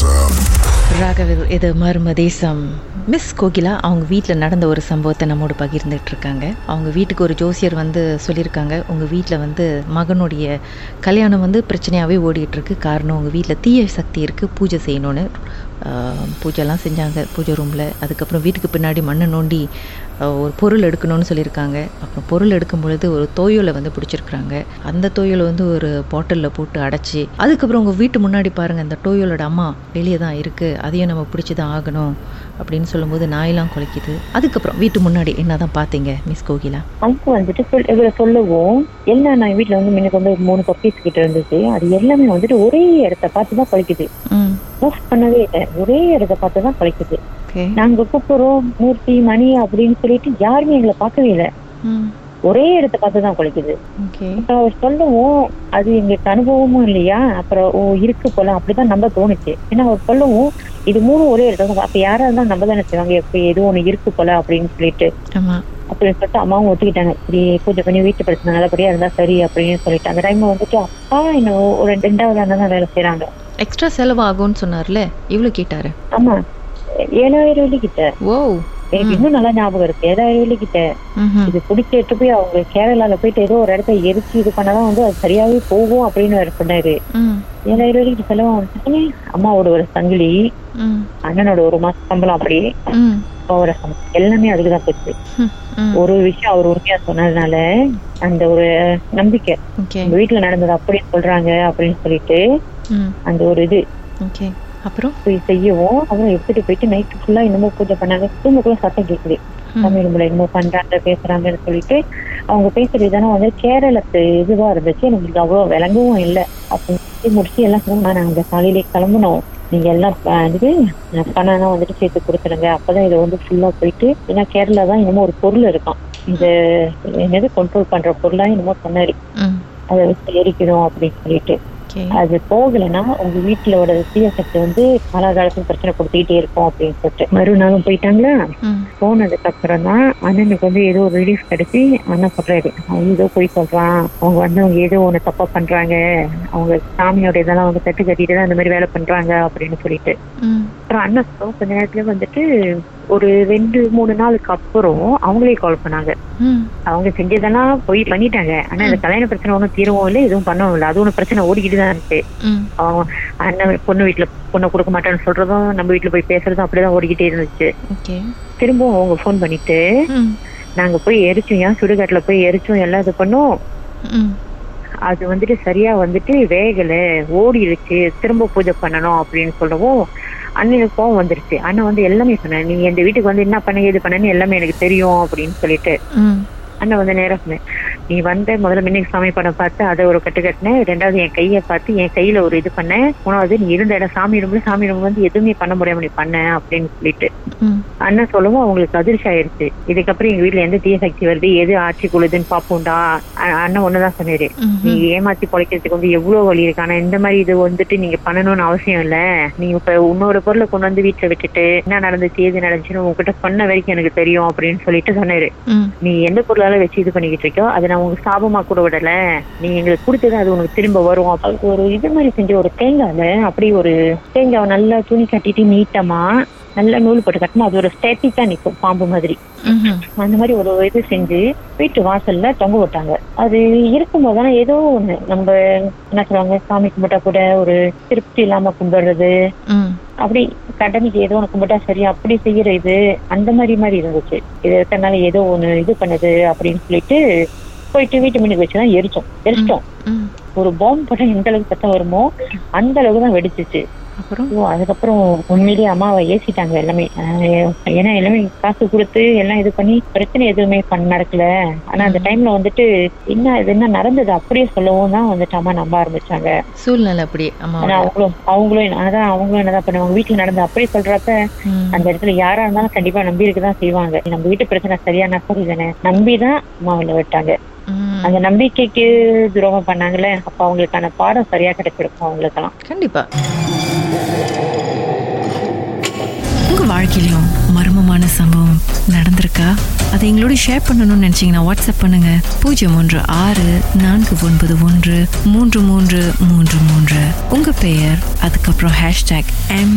தேசம். ராகவில் இது மர்ம தேசம். மிஸ் கோகிலா அவங்க வீட்டில் நடந்த ஒரு சம்பவத்தை நம்மோடு பகிர்ந்துட்டு இருக்காங்க அவங்க வீட்டுக்கு ஒரு ஜோசியர் வந்து சொல்லியிருக்காங்க உங்கள் வீட்டில் வந்து மகனுடைய கல்யாணம் வந்து பிரச்சனையாகவே ஓடிட்டுருக்கு காரணம் உங்கள் வீட்டில் தீய சக்தி இருக்குது பூஜை செய்யணும்னு. பூஜைலாம் செஞ்சாங்க பூஜை ரூமில் அதுக்கப்புறம் வீட்டுக்கு பின்னாடி மண்ணை நோண்டி ஒரு பொருள் எடுக்கணும்னு சொல்லியிருக்காங்க. அப்புறம் பொருள் எடுக்கும் பொழுது ஒரு தோயோலை வந்து பிடிச்சிருக்கிறாங்க. அந்த தோயோலை வந்து ஒரு பாட்டிலில் போட்டு அடைச்சி அதுக்கப்புறம் உங்கள் வீட்டு முன்னாடி பாருங்கள் அந்த டோயோலோட அம்மா வெளியே தான் இருக்குது அதையும் நம்ம பிடிச்சி தான் ஆகணும் அப்படின்னு சொல்லும்போது நாயெல்லாம் குலைக்குது. அதுக்கப்புறம் வீட்டு முன்னாடி என்ன தான் பார்த்தீங்க மிஸ் கோகிலா? அவங்க வந்துட்டு சொல் இவரை சொல்லவும் எல்லாம் நான் வீட்டுல வந்து முன்னுக்கு வந்து மூணு பப்பீஸ் கிட்ட இருந்துச்சு. அது எல்லாமே வந்துட்டு ஒரே இடத்த பார்த்து தான் குலைக்குது. மூவ் பண்ணவே இல்லை. ஒரே இடத்த பார்த்து தான் குலைக்குது ஓகே நாங்க கூப்பிடுறோம் மூர்த்தி மணி அப்படின்னு சொல்லிட்டு யாருமே எங்களை பார்க்கவே இல்லை. ஒரே இடத்த பார்த்து தான் குலைக்குது அப்புறம் அவர் சொல்லவும் அது எங்களுக்கு அனுபவமும் இல்லையா? அப்புறம் ஓ இருக்கு போல. அப்படிதான் நம்ப தோணுச்சு. ஏன்னா அவர் சொல்லவும் இது மூணு ஒரே இடத்துல அப்ப யாரா இருந்தாலும் நம்ப தானே செய்வாங்க. எப்ப ஏதோ ஒண்ணு இருக்கு போல அப்படின்னு சொல்லிட்டு. அப்படின்னு சொல்லிட்டு அம்மாவும் ஒத்துக்கிட்டாங்க. இப்படி பூஜை பண்ணி வீட்டு பிரச்சனை நல்லபடியா இருந்தா சரி அப்படின்னு சொல்லிட்டு அந்த டைம்ல வந்துட்டு அப்பா இன்னும் ஒரு ரெண்டாவது அண்ணன் தான் வேலை செய்யறாங்க எக்ஸ்ட்ரா செலவாகும்னு சொன்னார்ல? இவ்வளோ கேட்டாரு. ஆமா. ஏழாயிரம் வெள்ளி கிட்ட. ஓ எனக்கு இன்னும் நல்லா ஞாபகம் இருக்கு. ஏழாயிரம் வெள்ளி கிட்ட. இது பிடிச்சிட்டு போய் அவங்க கேரளால போயிட்டு ஏதோ ஒரு இடத்த எரிச்சு இது பண்ணதான் வந்து அது சரியாவே போகும் அப்படின்னு சொன்னாரு. ஏழாயிரம் வரைக்கும் செலவு வந்துச்சுன்னு அம்மாவோட ஒரு சங்கிலி அண்ணனோட ஒரு மாசம் சம்பளம் அப்படி. ம். அப்பாவோட எல்லாமே அதுக்குதான் போச்சு. ஒரு விஷயம் அவர் உண்மையா சொன்னதுனால அந்த ஒரு நம்பிக்கை. வீட்டுல நடந்தது அப்படியே சொல்றாங்க அப்படின்னு சொல்லிட்டு அந்த ஒரு இது. அப்புறம்? போய் செய்யவும் அப்புறம் எடுத்துட்டு போயிட்டு நைட்டு ஃபுல்லா இன்னமும் பூஜை பண்ணாங்க. தூங்கக்குள்ள சத்தம் கேக்குது. ம். தமிழ் ரூம்ல என்னமோ பண்றாங்க பேசுறாங்கன்னு சொல்லிட்டு அவங்க பேசுறது இதெல்லாம் வந்து கேரளத்து இதுவா இருந்துச்சு. எனக்கு அவ்வளவு விளங்கவும் இல்லை. அப்படி முடிச்சு எல்லாம் சொன்னா நாங்க காலையிலே கிளம்பணும். நீங்க எல்லாம் ப- இது பணம் வந்துட்டு சேர்த்து கொடுத்துருங்க. அப்பதான் இதை வந்து ஃபுல்லா போயிட்டு ஏன்னா கேரளா தான் என்னமோ ஒரு பொருள் இருக்கான் இந்த என்னது கண்ட்ரோல் பண்ற பொருளா என்னமோ சொன்னாரு. அதை வச்சு எரிக்கணும் அப்படின்னு சொல்லிட்டு. அது போகலைன்னா உங்க வீட்டுலோட தீய சக்தி வந்து காலாகாலத்துக்கு பிரச்சனை கொடுத்துக்கிட்டே இருக்கும் அப்படின்னு சொல்லிட்டு. மறுநாளும் போயிட்டாங்களா? போனதுக்கு அப்புறம் தான் அண்ணனுக்கு வந்து ஏதோ ஒரு ரிலீஃப் கிடைச்சி அண்ணன் சொல்றாரு அவன் ஏதோ போய் சொல்றான். அவங்க வந்து அவங்க ஏதோ ஒண்ணு தப்பா பண்றாங்க. அவங்க சாமியோட இதெல்லாம் அவங்க தட்டு கட்டிட்டு தான் இந்த மாதிரி வேலை பண்றாங்க. அப்படின்னு சொல்லிட்டு. அப்புறம் அண்ணன் கொஞ்ச நேரத்துல வந்துட்டு ஒரு ரெண்டு மூணு நாளுக்கு அப்புறம் அவங்களே கால் பண்ணாங்க. அவங்க செஞ்சதெல்லாம் போய் பண்ணிட்டாங்க. ஆனா இந்த கல்யாண பிரச்சனை ஒன்றும் தீரவும் இல்லை எதுவும் பண்ணவும் இல்லை. அது ஒண்ணு பிரச்சனை ஓடிக்கிட்டு தான் ம். அவங்க அண்ணன் பொண்ணு வீட்டுல பொண்ணை கொடுக்க மாட்டேன்னு சொல்றதும் நம்ம வீட்டுல போய் பேசுறதும் அப்படிதான் ஓடிக்கிட்டே இருந்துச்சு. திரும்பவும் அவங்க ஃபோன் பண்ணிட்டு நாங்க போய் எரிச்சோம் ஏன் சுடுகாட்டுல போய் எரிச்சோம் எல்லாம் இது பண்ணோம். அது வந்துட்டு சரியா வந்துட்டு வேகல ஓடிடுச்சு திரும்ப பூஜை பண்ணணும் அப்படின்னு சொல்லவும் அண்ணனுக்கு கோவம் வந்துருச்சு. அண்ணன் வந்து எல்லாமே சொன்னேன் நீ எந்த வீட்டுக்கு வந்து என்ன பண்ண ஏது பண்ணன்னு எல்லாமே எனக்கு தெரியும் அப்படின்னு சொல்லிட்டு. அண்ணன் வந்து நேரம் சொன்னேன் நீ வந்த முதல்ல மின்னுக்கு சாமி படம் பார்த்து அதை ஒரு கட்டு கட்டினேன் ரெண்டாவது என் கையை பார்த்து என் கையில ஒரு இது பண்ணேன் மூணாவது நீ இருந்த இடம் சாமி ரூம்ல சாமி ரூம் வந்து எதுவுமே பண்ண முடியாம நீ பண்ண அப்படின்னு சொல்லிட்டு. அண்ணன் சொல்லவும் அவங்களுக்கு அதிர்ச்சி ஆயிருச்சு. இதுக்கப்புறம் எங்க வீட்டுல எந்த தீய சக்தி வருது எது ஆட்சி கொள்ளுதுன்னு பாப்போம்டா அண்ணன் ஒண்ணுதான் சொன்னாரு. நீ ஏமாத்தி பொழைக்கிறதுக்கு வந்து எவ்வளவு வழி இருக்கு? ஆனா இந்த மாதிரி இது வந்துட்டு நீங்க பண்ணணும்னு அவசியம் இல்ல. நீங்க இப்ப உன்னோட பொருளை கொண்டு வந்து வீட்டுல விட்டுட்டு என்ன நடந்துச்சு எது நடந்துச்சுன்னு உங்ககிட்ட சொன்ன வரைக்கும் எனக்கு தெரியும் அப்படின்னு சொல்லிட்டு சொன்னாரு. நீ எந்த பொருளால வச்சு இது பண்ணிக்கிட்டு இருக்கோ அதை நான் உங்களுக்கு சாபமா கூட விடல. நீ எங்களுக்கு கொடுத்தது அது உனக்கு திரும்ப வரும். அதுக்கு ஒரு இது மாதிரி செஞ்ச ஒரு தேங்காய்ல அப்படி ஒரு தேங்காவை நல்லா துணி கட்டிட்டு நீட்டமா நல்லா நூல் போட்டு கட்டணும் அது ஒரு ஸ்டேட்டிக்கா நிக்கும் பாம்பு மாதிரி. அந்த மாதிரி ஒரு இது செஞ்சு வீட்டு வாசல்ல தொங்க விட்டாங்க. அது இருக்கும்போது தானே ஏதோ ஒண்ணு நம்ம என்ன சொல்லுவாங்க சாமி கும்பிட்டா கூட ஒரு திருப்தி இல்லாம கும்பிடுறது. அப்படி கடமைக்கு ஏதோ ஒன்று கும்பிட்டா சரி அப்படி செய்யற இது அந்த மாதிரி மாதிரி இருந்துச்சு. இது இருக்கிறனால ஏதோ ஒண்ணு இது பண்ணுது அப்படின்னு சொல்லிட்டு போயிட்டு வீட்டு முன்னுக்கு வச்சுதான் எரிச்சோம். எரிச்சிட்டோம். ஒரு பாம்பு போட்டா எந்த அளவுக்கு சத்தம் வருமோ அந்த அளவுக்கு தான் வெடிச்சிச்சு அதுக்கப்புறம் உண்மையிலேயே அம்மாவை ஏசிட்டாங்க எல்லாமே. ஏன்னா எல்லாமே காசு கொடுத்து எல்லாம் இது பண்ணி பிரச்சனை எதுவுமே பண்ண நடக்கல. ஆனா அந்த டைம்ல வந்துட்டு என்ன இது என்ன நடந்தது? அப்படியே சொல்லவும் தான் வந்துட்டு அம்மா நம்ப ஆரம்பிச்சாங்க. சூழ்நிலை அப்படி ஆனா அம்மாவோட அவங்களும் அவங்களும் அதான் அவங்களும் என்னதான் பண்ணுவாங்க? வீட்டுல நடந்து அப்படியே சொல்றப்ப அந்த இடத்துல யாரா இருந்தாலும் கண்டிப்பா நம்பி இருக்கதான் செய்வாங்க. நம்ம வீட்டு பிரச்சனை சரியான சரி தானே நம்பிதான் அம்மாவில விட்டாங்க. அந்த நம்பிக்கைக்கு துரோகம் பண்ணாங்கல்ல அப்ப அவங்களுக்கான பாடம் சரியா கிடைச்சிருக்கும் அவங்களுக்கெல்லாம். கண்டிப்பா. உங்க வாழ்க்கையிலும் மர்மமான சம்பவம் நடந்திருக்கா? அதை எங்களோட ஷேர் பண்ணணும்னு நினச்சிங்கன்னா வாட்ஸ்அப் பண்ணுங்க. பூஜ்ஜியம் ஒன்று ஆறு நான்கு ஒன்பது ஒன்று மூன்று மூன்று மூன்று மூன்று. உங்க பெயர் அதுக்கப்புறம் ஹேஷ்டேக் எம்